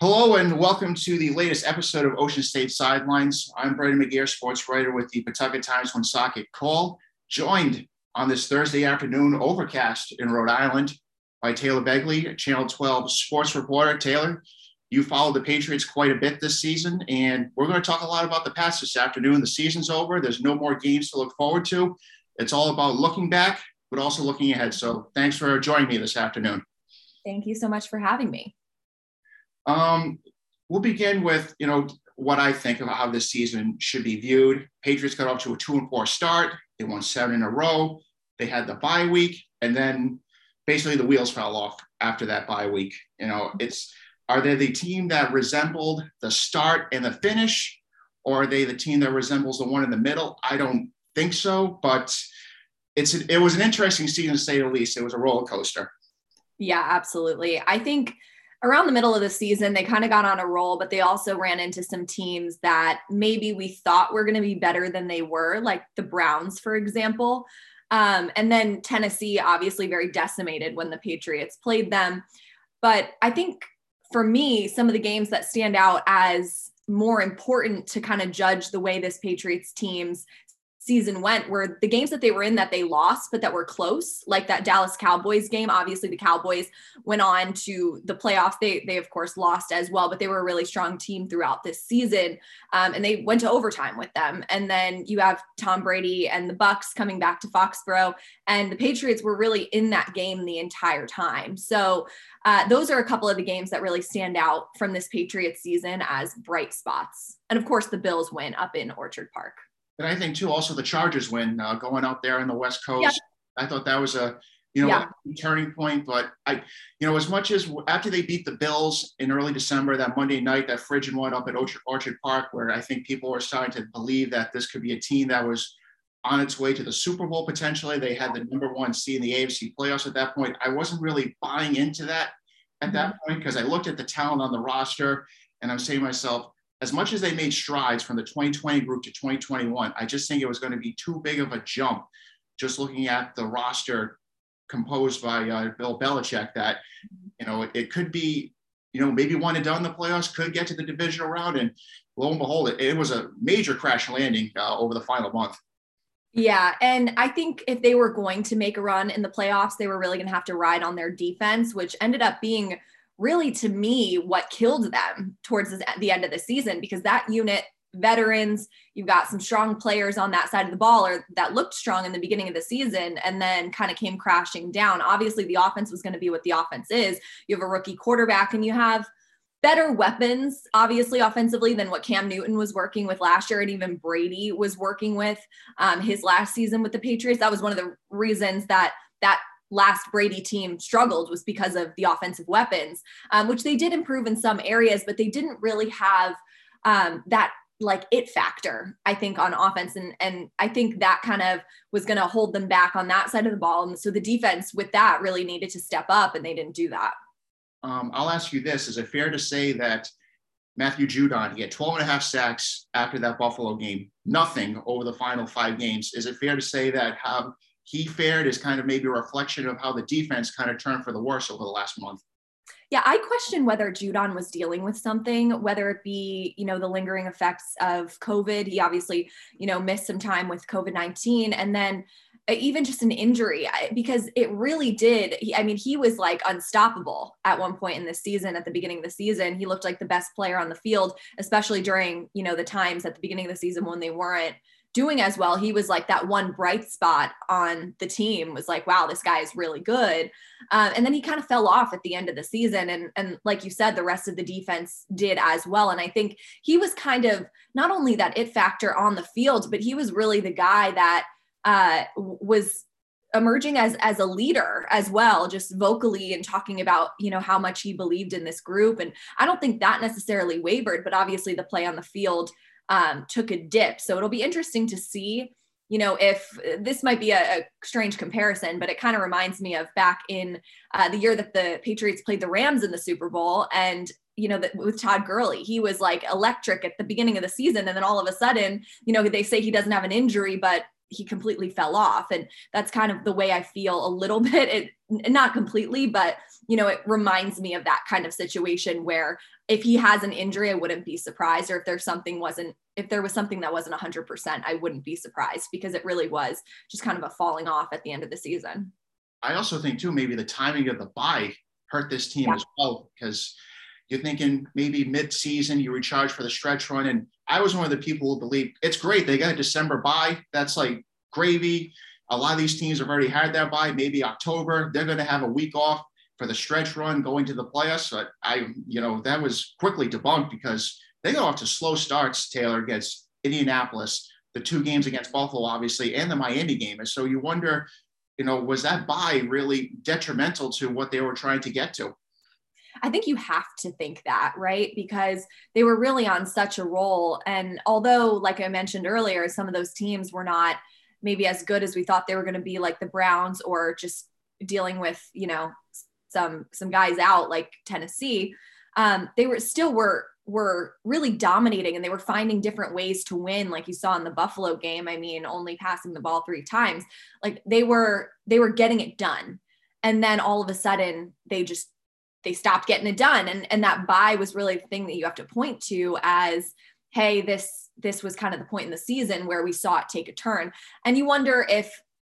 Hello and welcome to the latest episode of Ocean State Sidelines. I'm Brady McGair, sports writer with the Pawtucket Times Woonsocket Call, joined on this Thursday afternoon overcast in Rhode Island by Taylor Begley, Channel 12 sports reporter. Taylor, you followed the Patriots quite a bit this season, and we're going to talk a lot about the past this afternoon. The season's over. There's no more games to look forward to. It's all about looking back, but also looking ahead. So thanks for joining me this afternoon. Thank you so much for having me. Um, we'll begin with you know what I think of how this season should be viewed. Patriots got off to a two and four start. They won seven in a row. They had the bye week, and then basically the wheels fell off after that bye week. You know, it's are they the team that resembled the start and the finish, or are they the team that resembles the one in the middle? I don't think so, but it's it was an interesting season to say the least. It was a roller coaster. Yeah, absolutely. I think around the middle of the season, they kind of got on a roll, but they also ran into some teams that maybe we thought were going to be better than they were, like the Browns, for example. Um, and then Tennessee, obviously, very decimated when the Patriots played them. But I think for me, some of the games that stand out as more important to kind of judge the way this Patriots team's season went were the games that they were in that they lost, but that were close, like that Dallas Cowboys game. Obviously, the Cowboys went on to the playoffs. They, they of course, lost as well, but they were a really strong team throughout this season. Um, and they went to overtime with them. And then you have Tom Brady and the Bucs coming back to Foxborough, and the Patriots were really in that game the entire time. So uh, those are a couple of the games that really stand out from this Patriots season as bright spots. And of course, the Bills win up in Orchard Park. And I think too, also the Chargers win uh, going out there on the West Coast. I thought that was a you know yeah. turning point. But I, you know, as much as after they beat the Bills in early December, that Monday night, that frigid one up at Orchard, Orchard Park, where I think people were starting to believe that this could be a team that was on its way to the Super Bowl potentially. They had the number one seed in the AFC playoffs at that point. I wasn't really buying into that at that mm-hmm. point because I looked at the talent on the roster and I'm saying to myself, as much as they made strides from the 2020 group to 2021, I just think it was going to be too big of a jump just looking at the roster composed by uh, Bill Belichick that, you know, it, it, could be, you know, maybe one and done the playoffs, could get to the divisional round. And lo and behold, it, it was a major crash landing uh, over the final month. Yeah. And I think if they were going to make a run in the playoffs, they were really going to have to ride on their defense, which ended up being really to me what killed them towards the end of the season because that unit veterans you've got some strong players on that side of the ball or that looked strong in the beginning of the season and then kind of came crashing down. Obviously the offense was going to be what the offense is. You have a rookie quarterback and you have better weapons obviously offensively than what cam newton was working with last year and even brady was working with um, his last season with the patriots. That was one of the reasons that that last Brady team struggled was because of the offensive weapons, um, which they did improve in some areas, but they didn't really have um, that like it factor, I think, on offense. And, and I think that kind of was going to hold them back on that side of the ball. And so the defense with that really needed to step up, and they didn't do that. Um, I'll ask you this Is it fair to say that Matthew Judon, he had 12 and a half sacks after that Buffalo game, nothing over the final five games? Is it fair to say that how he fared is kind of maybe a reflection of how the defense kind of turned for the worse over the last month. Yeah, I question whether Judon was dealing with something, whether it be, you know, the lingering effects of COVID. He obviously, you know, missed some time with COVID 19 and then uh, even just an injury because it really did. I mean, he was like unstoppable at one point in the season, at the beginning of the season. He looked like the best player on the field, especially during, you know, the times at the beginning of the season when they weren't doing as well. He was like that one bright spot on the team was like, wow, this guy is really good. Um, and then he kind of fell off at the end of the season. And, and like you said, the rest of the defense did as well. And I think he was kind of not only that it factor on the field, but he was really the guy that uh, was emerging as as a leader as well just vocally and talking about you know how much he believed in this group and i don't think that necessarily wavered but obviously the play on the field um, took a dip. So it'll be interesting to see, you know, if this might be a, a strange comparison, but it kind of reminds me of back in uh, the year that the Patriots played the Rams in the Super Bowl and you know, that with Todd Gurley, he was like electric at the beginning of the season. And then all of a sudden, you know, they say he doesn't have an injury, but he completely fell off. And that's kind of the way i feel a little bit. It not completely but you know it reminds me of that kind of situation where if he has an injury i wouldn't be surprised. Or if there's something wasn't if there was something that wasn't 100% i wouldn't be surprised because it really was just kind of a falling off at the end of the season. I also think too maybe the timing of the bye hurt this team yeah. as well because you're thinking maybe mid-season you recharge for the stretch run and I was one of the people who believed it's great. They got a December bye. That's like gravy. A lot of these teams have already had that bye, maybe October. They're going to have a week off for the stretch run going to the playoffs. But I, you know, that was quickly debunked because they got off to slow starts, Taylor, against Indianapolis, the two games against Buffalo, obviously, and the Miami game. And so you wonder, you know, was that bye really detrimental to what they were trying to get to? I think you have to think that, right? Because they were really on such a roll. And although, like I mentioned earlier, some of those teams were not maybe as good as we thought they were going to be, like the Browns, or just dealing with, you know, some some guys out like Tennessee, um, they were still were were really dominating and they were finding different ways to win like you saw in the buffalo game i mean only passing the ball three times like they were they were getting it done and then all of a sudden they just they stopped getting it done and and that bye was really the thing that you have to point to as hey this this was kind of the point in the season where we saw it take a turn and you wonder if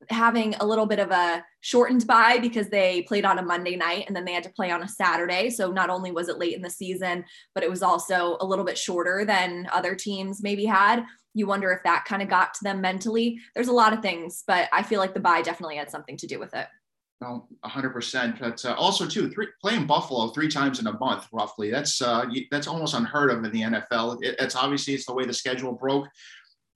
having a little bit of a shortened bye because they played on a Monday night and then they had to play on a Saturday. So not only was it late in the season, but it was also a little bit shorter than other teams maybe had. You wonder if that kind of got to them mentally. There's a lot of things, but I feel like the bye definitely had something to do with it. No, 100%. But uh, also, too, three, playing Buffalo three times in a month, roughly, that's uh, that's almost unheard of in the NFL. It, it's obviously it's the way the schedule broke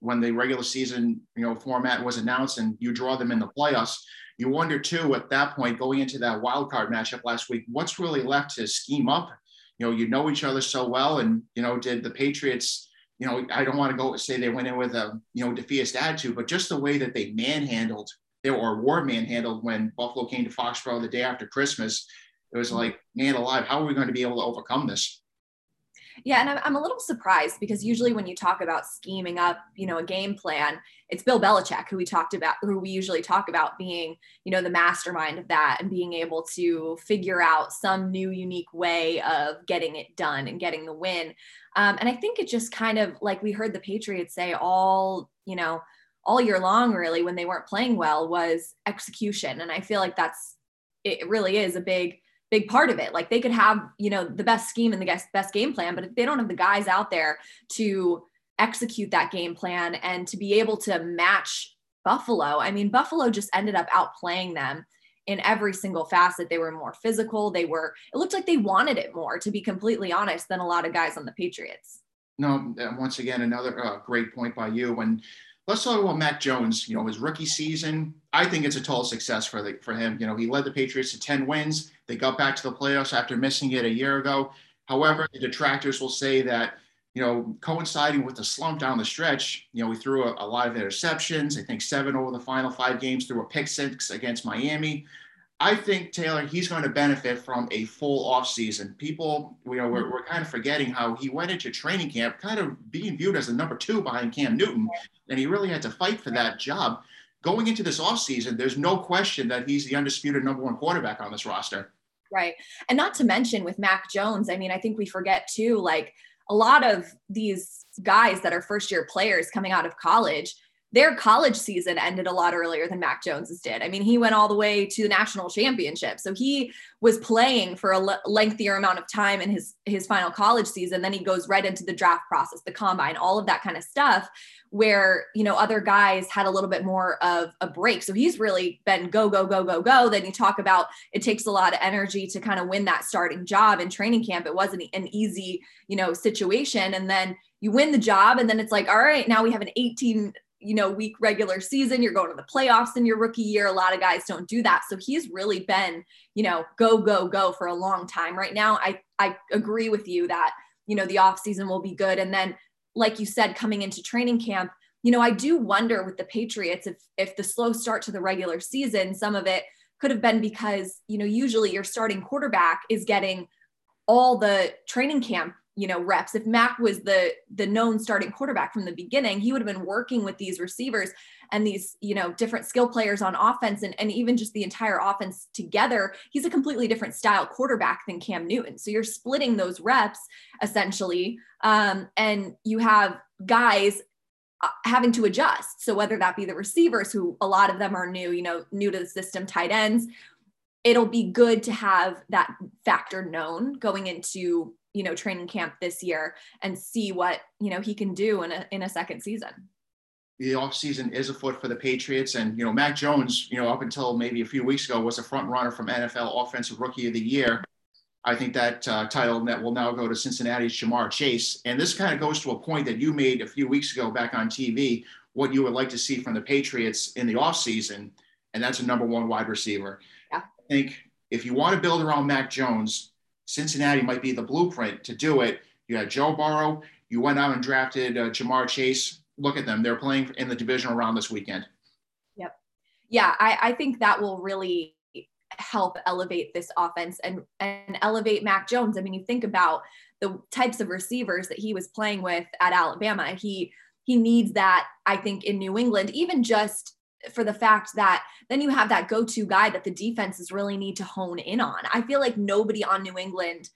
when the regular season, you know, format was announced, and you draw them in the playoffs. You wonder too, at that point, going into that wild card matchup last week, what's really left to scheme up? You know, you know each other so well, and you know, did the Patriots? You know, I don't want to go say they went in with a you know defeatist attitude, but just the way that they manhandled they were manhandled when Buffalo came to Foxborough the day after Christmas. It was like, man alive, how are we going to be able to overcome this? Yeah, and I'm, I'm a little surprised because usually when you talk about scheming up, you know, a game plan, it's Bill Belichick who we talked about, who we usually talk about being, you know, the mastermind of that and being able to figure out some new, unique way of getting it done and getting the win. Um, and I think it just kind of like we heard the Patriots say all, you know, all year long really when they weren't playing well was execution. And i feel like that's it really is a big big part of it. Like they could have you know the best scheme and the best game plan but if they don't have the guys out there to execute that game plan and to be able to match buffalo i mean buffalo just ended up outplaying them in every single facet. They were more physical. They were it looked like they wanted it more to be completely honest than a lot of guys on the patriots. No once again another uh, great point by you. When let's talk about Mac Jones. You know, his rookie season, I think it's a total success for the, for him. You know, he led the Patriots to 10 wins. They got back to the playoffs after missing it a year ago. However, the detractors will say that, you know, coinciding with the slump down the stretch, you know, we threw a, a lot of interceptions. I think seven over the final five games threw a pick six against Miami. I think Taylor, he's going to benefit from a full off season. People, you know, we're, mm-hmm. we're kind of forgetting how he went into training camp, kind of being viewed as the number two behind Cam Newton, and he really had to fight for that job. Going into this off season, there's no question that he's the undisputed number one quarterback on this roster. Right, and not to mention with Mac Jones, I mean, I think we forget too, like a lot of these guys that are first year players coming out of college their college season ended a lot earlier than Mac Jones's did. I mean, he went all the way to the national championship. So he was playing for a lengthier amount of time in his his final college season. Then he goes right into the draft process, the combine, all of that kind of stuff where, you know, other guys had a little bit more of a break. So he's really been go go go go go. Then you talk about it takes a lot of energy to kind of win that starting job in training camp. It wasn't an easy, you know, situation and then you win the job and then it's like all right now we have an 18 you know, week regular season, you're going to the playoffs in your rookie year. A lot of guys don't do that. So he's really been, you know, go, go, go for a long time right now. I, I agree with you that, you know, the off season will be good. And then, like you said, coming into training camp, you know, I do wonder with the Patriots if if the slow start to the regular season, some of it could have been because, you know, usually your starting quarterback is getting all the training camp you know reps if mac was the the known starting quarterback from the beginning he would have been working with these receivers and these, you know, different skill players on offense and, and even just the entire offense together, he's a completely different style quarterback than Cam Newton. So you're splitting those reps essentially. Um, and you have guys uh, having to adjust. So whether that be the receivers, who a lot of them are new, you know, new to the system, tight ends, it'll be good to have that factor known going into you know training camp this year and see what you know he can do in a in a second season the offseason is afoot for the Patriots. And, you know, Mac Jones, you know, up until maybe a few weeks ago was a front runner from NFL Offensive Rookie of the Year. I think that uh, title that will now go to Cincinnati's Ja'Marr Chase. And this kind of goes to a point that you made a few weeks ago back on TV, what you would like to see from the Patriots in the offseason. And that's a number one wide receiver. Yeah. I think if you want to build around Mac Jones, Cincinnati might be the blueprint to do it. You had Joe Burrow. You went out and drafted uh, Ja'Marr Chase. Look at them; they're playing in the divisional round this weekend. Yep. Yeah, I, I think that will really help elevate this offense and and elevate Mac Jones. I mean, you think about the types of receivers that he was playing with at Alabama. He he needs that, I think, in New England, even just for the fact that then you have that go-to guy that the defenses really need to hone in on. I feel like nobody on New England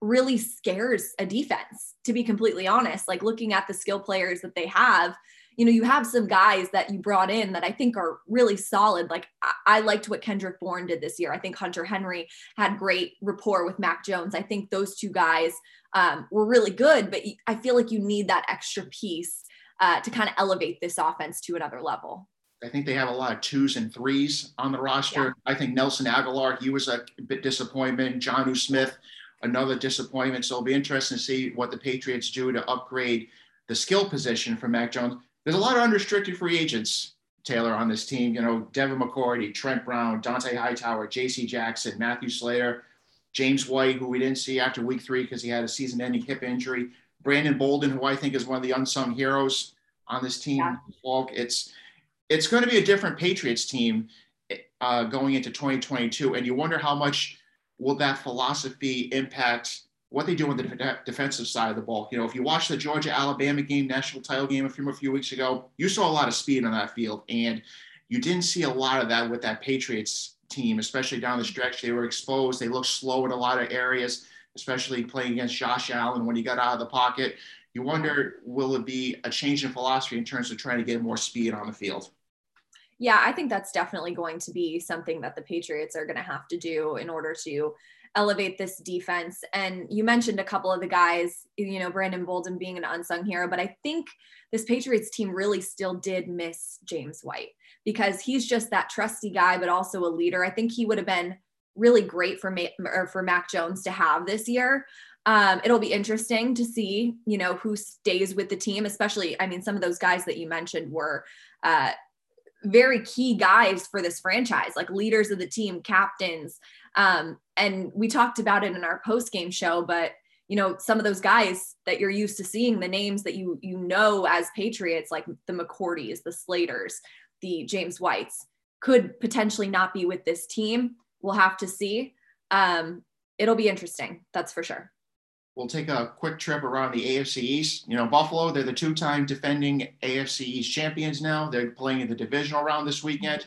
really scares a defense to be completely honest. Like looking at the skill players that they have you know you have some guys that you brought in that i think are really solid. Like i, liked what kendrick bourne did this year. I think hunter henry had great rapport with mac jones. I think those two guys um, were really good but i feel like you need that extra piece uh, to kind of elevate this offense to another level I think they have a lot of twos and threes on the roster. Yeah. I think Nelson Agholor, he was a bit disappointment. Jonnu Smith, another disappointment. So it'll be interesting to see what the Patriots do to upgrade the skill position for Mac Jones. There's a lot of unrestricted free agents, Taylor, on this team. You know, Devin McCourty, Trent Brown, Dont'a Hightower, J.C. Jackson, Matthew Slater, James White, who we didn't see after week three because he had a season-ending hip injury. Brandon Bolden, who I think is one of the unsung heroes on this team. Yeah. It's it's going to be a different Patriots team uh, going into 2022, and you wonder how much will that philosophy impact what they do on the de- defensive side of the ball. You know, if you watch the Georgia Alabama game, national title game from a few weeks ago, you saw a lot of speed on that field, and you didn't see a lot of that with that Patriots team, especially down the stretch. They were exposed. They looked slow in a lot of areas, especially playing against Josh Allen when he got out of the pocket. You wonder, will it be a change in philosophy in terms of trying to get more speed on the field? Yeah, I think that's definitely going to be something that the Patriots are going to have to do in order to elevate this defense. And you mentioned a couple of the guys, you know, Brandon Bolden being an unsung hero, but I think this Patriots team really still did miss James White because he's just that trusty guy, but also a leader. I think he would have been really great for Ma- or for Mac Jones to have this year. Um, it'll be interesting to see, you know, who stays with the team, especially, I mean, some of those guys that you mentioned were, uh, very key guys for this franchise, like leaders of the team, captains. Um, and we talked about it in our post game show, but you know, some of those guys that you're used to seeing, the names that you you know as Patriots, like the McCourties, the Slaters, the James Whites, could potentially not be with this team. We'll have to see. Um, it'll be interesting, that's for sure we'll take a quick trip around the AFC East. You know, Buffalo, they're the two time defending AFC East champions now. They're playing in the divisional round this weekend.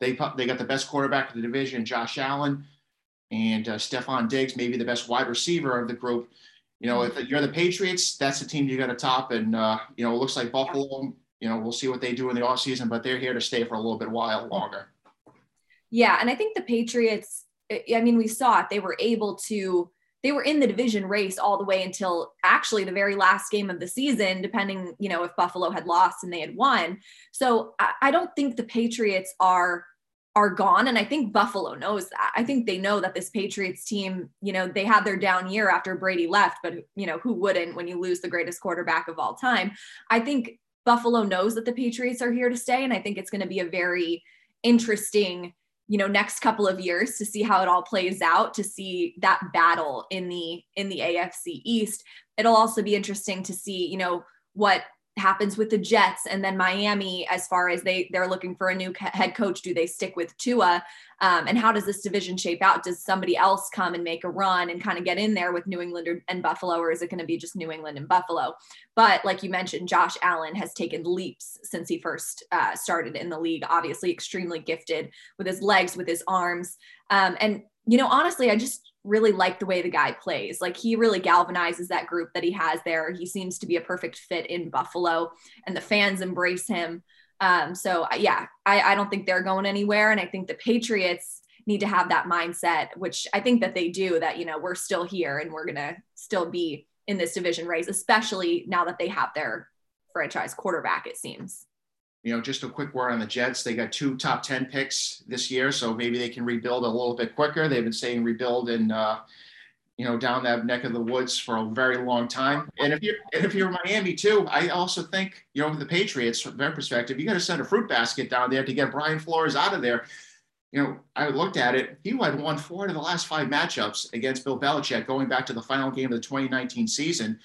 They, they got the best quarterback of the division, Josh Allen, and uh, Stefon Diggs, maybe the best wide receiver of the group. You know, if you're the Patriots, that's the team you got to top. And, uh, you know, it looks like Buffalo, you know, we'll see what they do in the offseason, but they're here to stay for a little bit while longer. Yeah. And I think the Patriots, I mean, we saw it. They were able to they were in the division race all the way until actually the very last game of the season, depending, you know, if Buffalo had lost and they had won. So I, don't think the Patriots are are gone. And I think Buffalo knows that. I think they know that this Patriots team, you know, they had their down year after Brady left, but you know, who wouldn't when you lose the greatest quarterback of all time? I think Buffalo knows that the Patriots are here to stay. And I think it's going to be a very interesting you know next couple of years to see how it all plays out to see that battle in the in the AFC East. It'll also be interesting to see you know what happens with the Jets and then Miami as far as they they're looking for a new head coach do they stick with Tua? Um, and how does this division shape out? Does somebody else come and make a run and kind of get in there with New England and Buffalo or is it going to be just New England and Buffalo? But like you mentioned Josh Allen has taken leaps since he first uh, started in the league obviously extremely gifted with his legs with his arms. Um, and you know honestly I just really like the way the guy plays. Like he really galvanizes that group that he has there. He seems to be a perfect fit in Buffalo, and the fans embrace him. Um, so yeah, I, I don't think they're going anywhere, and I think the Patriots need to have that mindset, which I think that they do. That you know we're still here and we're gonna still be in this division race, especially now that they have their franchise quarterback. It seems you know, just a quick word on the Jets. They got two top 10 picks this year, so maybe they can rebuild a little bit quicker. They've been saying rebuild and, uh, you know, down that neck of the woods for a very long time. And if you're, and if you're Miami too, I also think, you know, the Patriots, from their perspective, you got to send a fruit basket down there to get Brian Flores out of there. You know, I looked at it. He had won four of the last five matchups against Bill Belichick going back to the final game of the 2019 season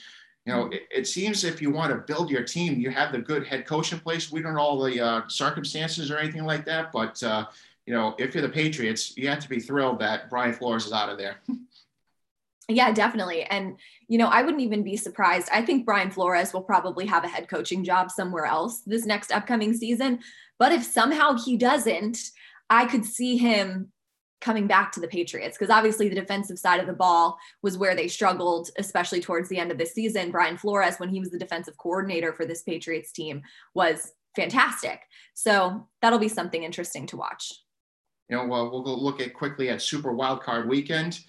you know, it, it, seems if you want to build your team, you have the good head coach in place. We don't know all the uh, circumstances or anything like that, but uh, you know, if you're the Patriots, you have to be thrilled that Brian Flores is out of there. yeah, definitely. And you know, I wouldn't even be surprised. I think Brian Flores will probably have a head coaching job somewhere else this next upcoming season. But if somehow he doesn't, I could see him coming back to the Patriots because obviously the defensive side of the ball was where they struggled, especially towards the end of the season. Brian Flores, when he was the defensive coordinator for this Patriots team, was fantastic. So that'll be something interesting to watch. You know, well, we'll go look at quickly at Super Wildcard Weekend.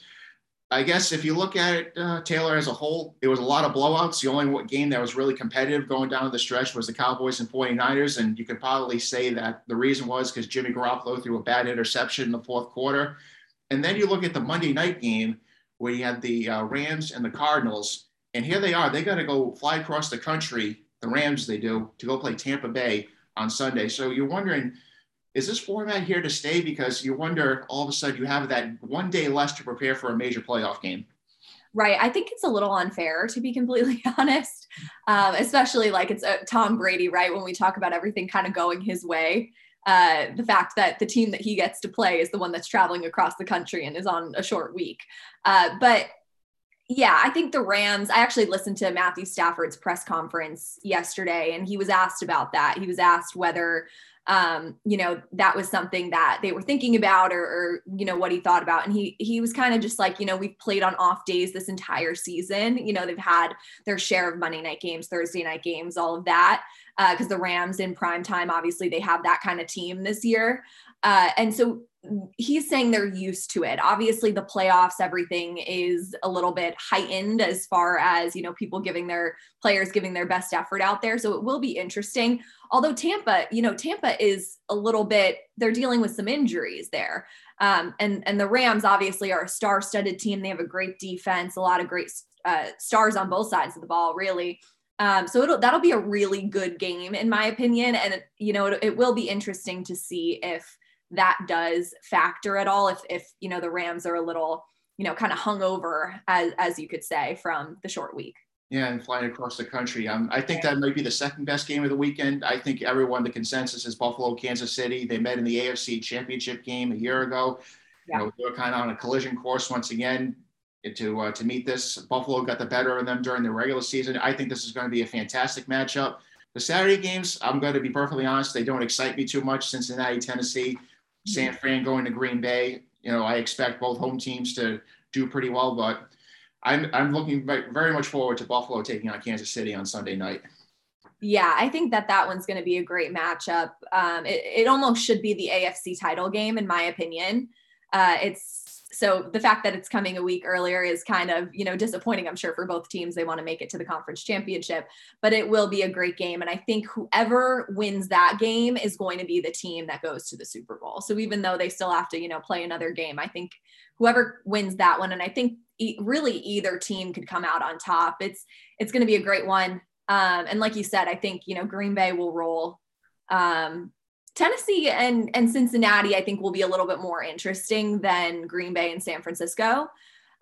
I guess if you look at it, uh, Taylor, as a whole, it was a lot of blowouts. The only game that was really competitive going down to the stretch was the Cowboys and 49ers. And you could probably say that the reason was because Jimmy Garoppolo threw a bad interception in the fourth quarter. And then you look at the Monday night game where you had the uh, Rams and the Cardinals. And here they are. They got to go fly across the country, the Rams they do, to go play Tampa Bay on Sunday. So you're wondering – is this format here to stay? Because you wonder all of a sudden you have that one day less to prepare for a major playoff game. Right. I think it's a little unfair to be completely honest, um, especially like it's a Tom Brady, right? When we talk about everything kind of going his way. Uh, the fact that the team that he gets to play is the one that's traveling across the country and is on a short week. Uh, but yeah, I think the Rams. I actually listened to Matthew Stafford's press conference yesterday, and he was asked about that. He was asked whether um, you know, that was something that they were thinking about or, or you know, what he thought about. And he, he was kind of just like, you know, we've played on off days this entire season. You know, they've had their share of Monday night games, Thursday night games, all of that. Uh, cause the Rams in prime time, obviously they have that kind of team this year. Uh, and so he's saying they're used to it. Obviously, the playoffs, everything is a little bit heightened as far as, you know, people giving their players giving their best effort out there. So it will be interesting. Although Tampa, you know, Tampa is a little bit, they're dealing with some injuries there. Um, and, and the Rams obviously are a star studded team. They have a great defense, a lot of great uh, stars on both sides of the ball, really. Um, so it'll, that'll be a really good game, in my opinion. And, you know, it, it will be interesting to see if, that does factor at all if if you know the Rams are a little you know kind of hung over as as you could say from the short week. Yeah, and flying across the country. Um, I think that might be the second best game of the weekend. I think everyone, the consensus is Buffalo, Kansas City. They met in the AFC Championship game a year ago. Yeah. You know, they were kind of on a collision course once again to uh, to meet this. Buffalo got the better of them during the regular season. I think this is going to be a fantastic matchup. The Saturday games, I'm going to be perfectly honest, they don't excite me too much. Cincinnati, Tennessee. San Fran going to Green Bay. You know, I expect both home teams to do pretty well, but I'm I'm looking very much forward to Buffalo taking on Kansas City on Sunday night. Yeah, I think that that one's going to be a great matchup. Um, it, it almost should be the AFC title game, in my opinion. Uh, it's so the fact that it's coming a week earlier is kind of you know disappointing i'm sure for both teams. They want to make it to the conference championship but it will be a great game. And i think whoever wins that game is going to be the team that goes to the super bowl. So even though they still have to you know play another game i think whoever wins that one and i think really either team could come out on top. It's it's going to be a great one. Um, and like you said i think you know green bay will roll. Um, Tennessee and and Cincinnati, I think, will be a little bit more interesting than Green Bay and San Francisco.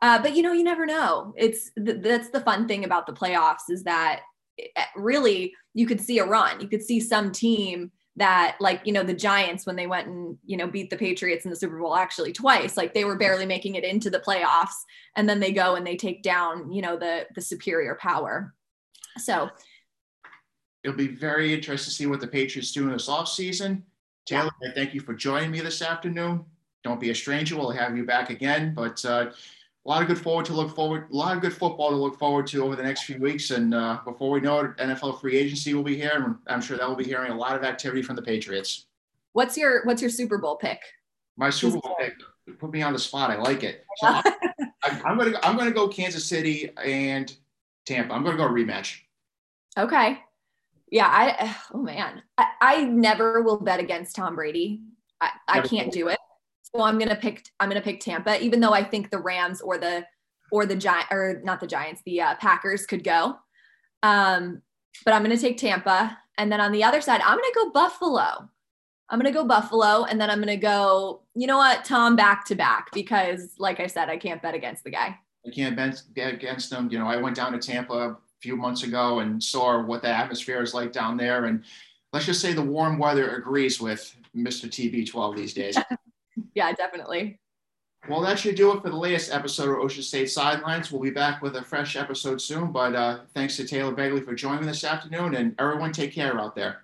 Uh, but you know, you never know. It's th- that's the fun thing about the playoffs is that eh, really you could see a run. You could see some team that like you know the giants when they went and you know beat the patriots in the super bowl actually twice like they were barely making it into the playoffs and then they go and they take down you know the the superior power so it'll be very interesting to see what the patriots do in this offseason taylor i thank you for joining me this afternoon don't be a stranger we'll have you back again but uh, a lot of good forward to look forward, a lot of good football to look forward to over the next few weeks. And uh, before we know it, NFL free agency will be here, and I'm sure that will be hearing a lot of activity from the Patriots. What's your What's your Super Bowl pick? My Super Bowl pick. Put me on the spot. I like it. So I, am gonna I'm gonna go Kansas City and Tampa. I'm gonna go rematch. Okay. Yeah. I. Oh man. I, I never will bet against Tom Brady. I, I can't do it. So I'm gonna pick I'm gonna pick Tampa, even though I think the Rams or the or the giant or not the Giants, the uh, Packers could go. Um, but I'm gonna take Tampa, and then on the other side, I'm gonna go Buffalo. I'm gonna go Buffalo, and then I'm gonna go. You know what, Tom, back to back because, like I said, I can't bet against the guy. I can't bet against them. You know, I went down to Tampa few months ago and saw what the atmosphere is like down there, and let's just say the warm weather agrees with Mr. TB12 these days. yeah, definitely. Well, that should do it for the latest episode of Ocean State Sidelines. We'll be back with a fresh episode soon. But uh, thanks to Taylor Begley for joining this afternoon, and everyone take care out there.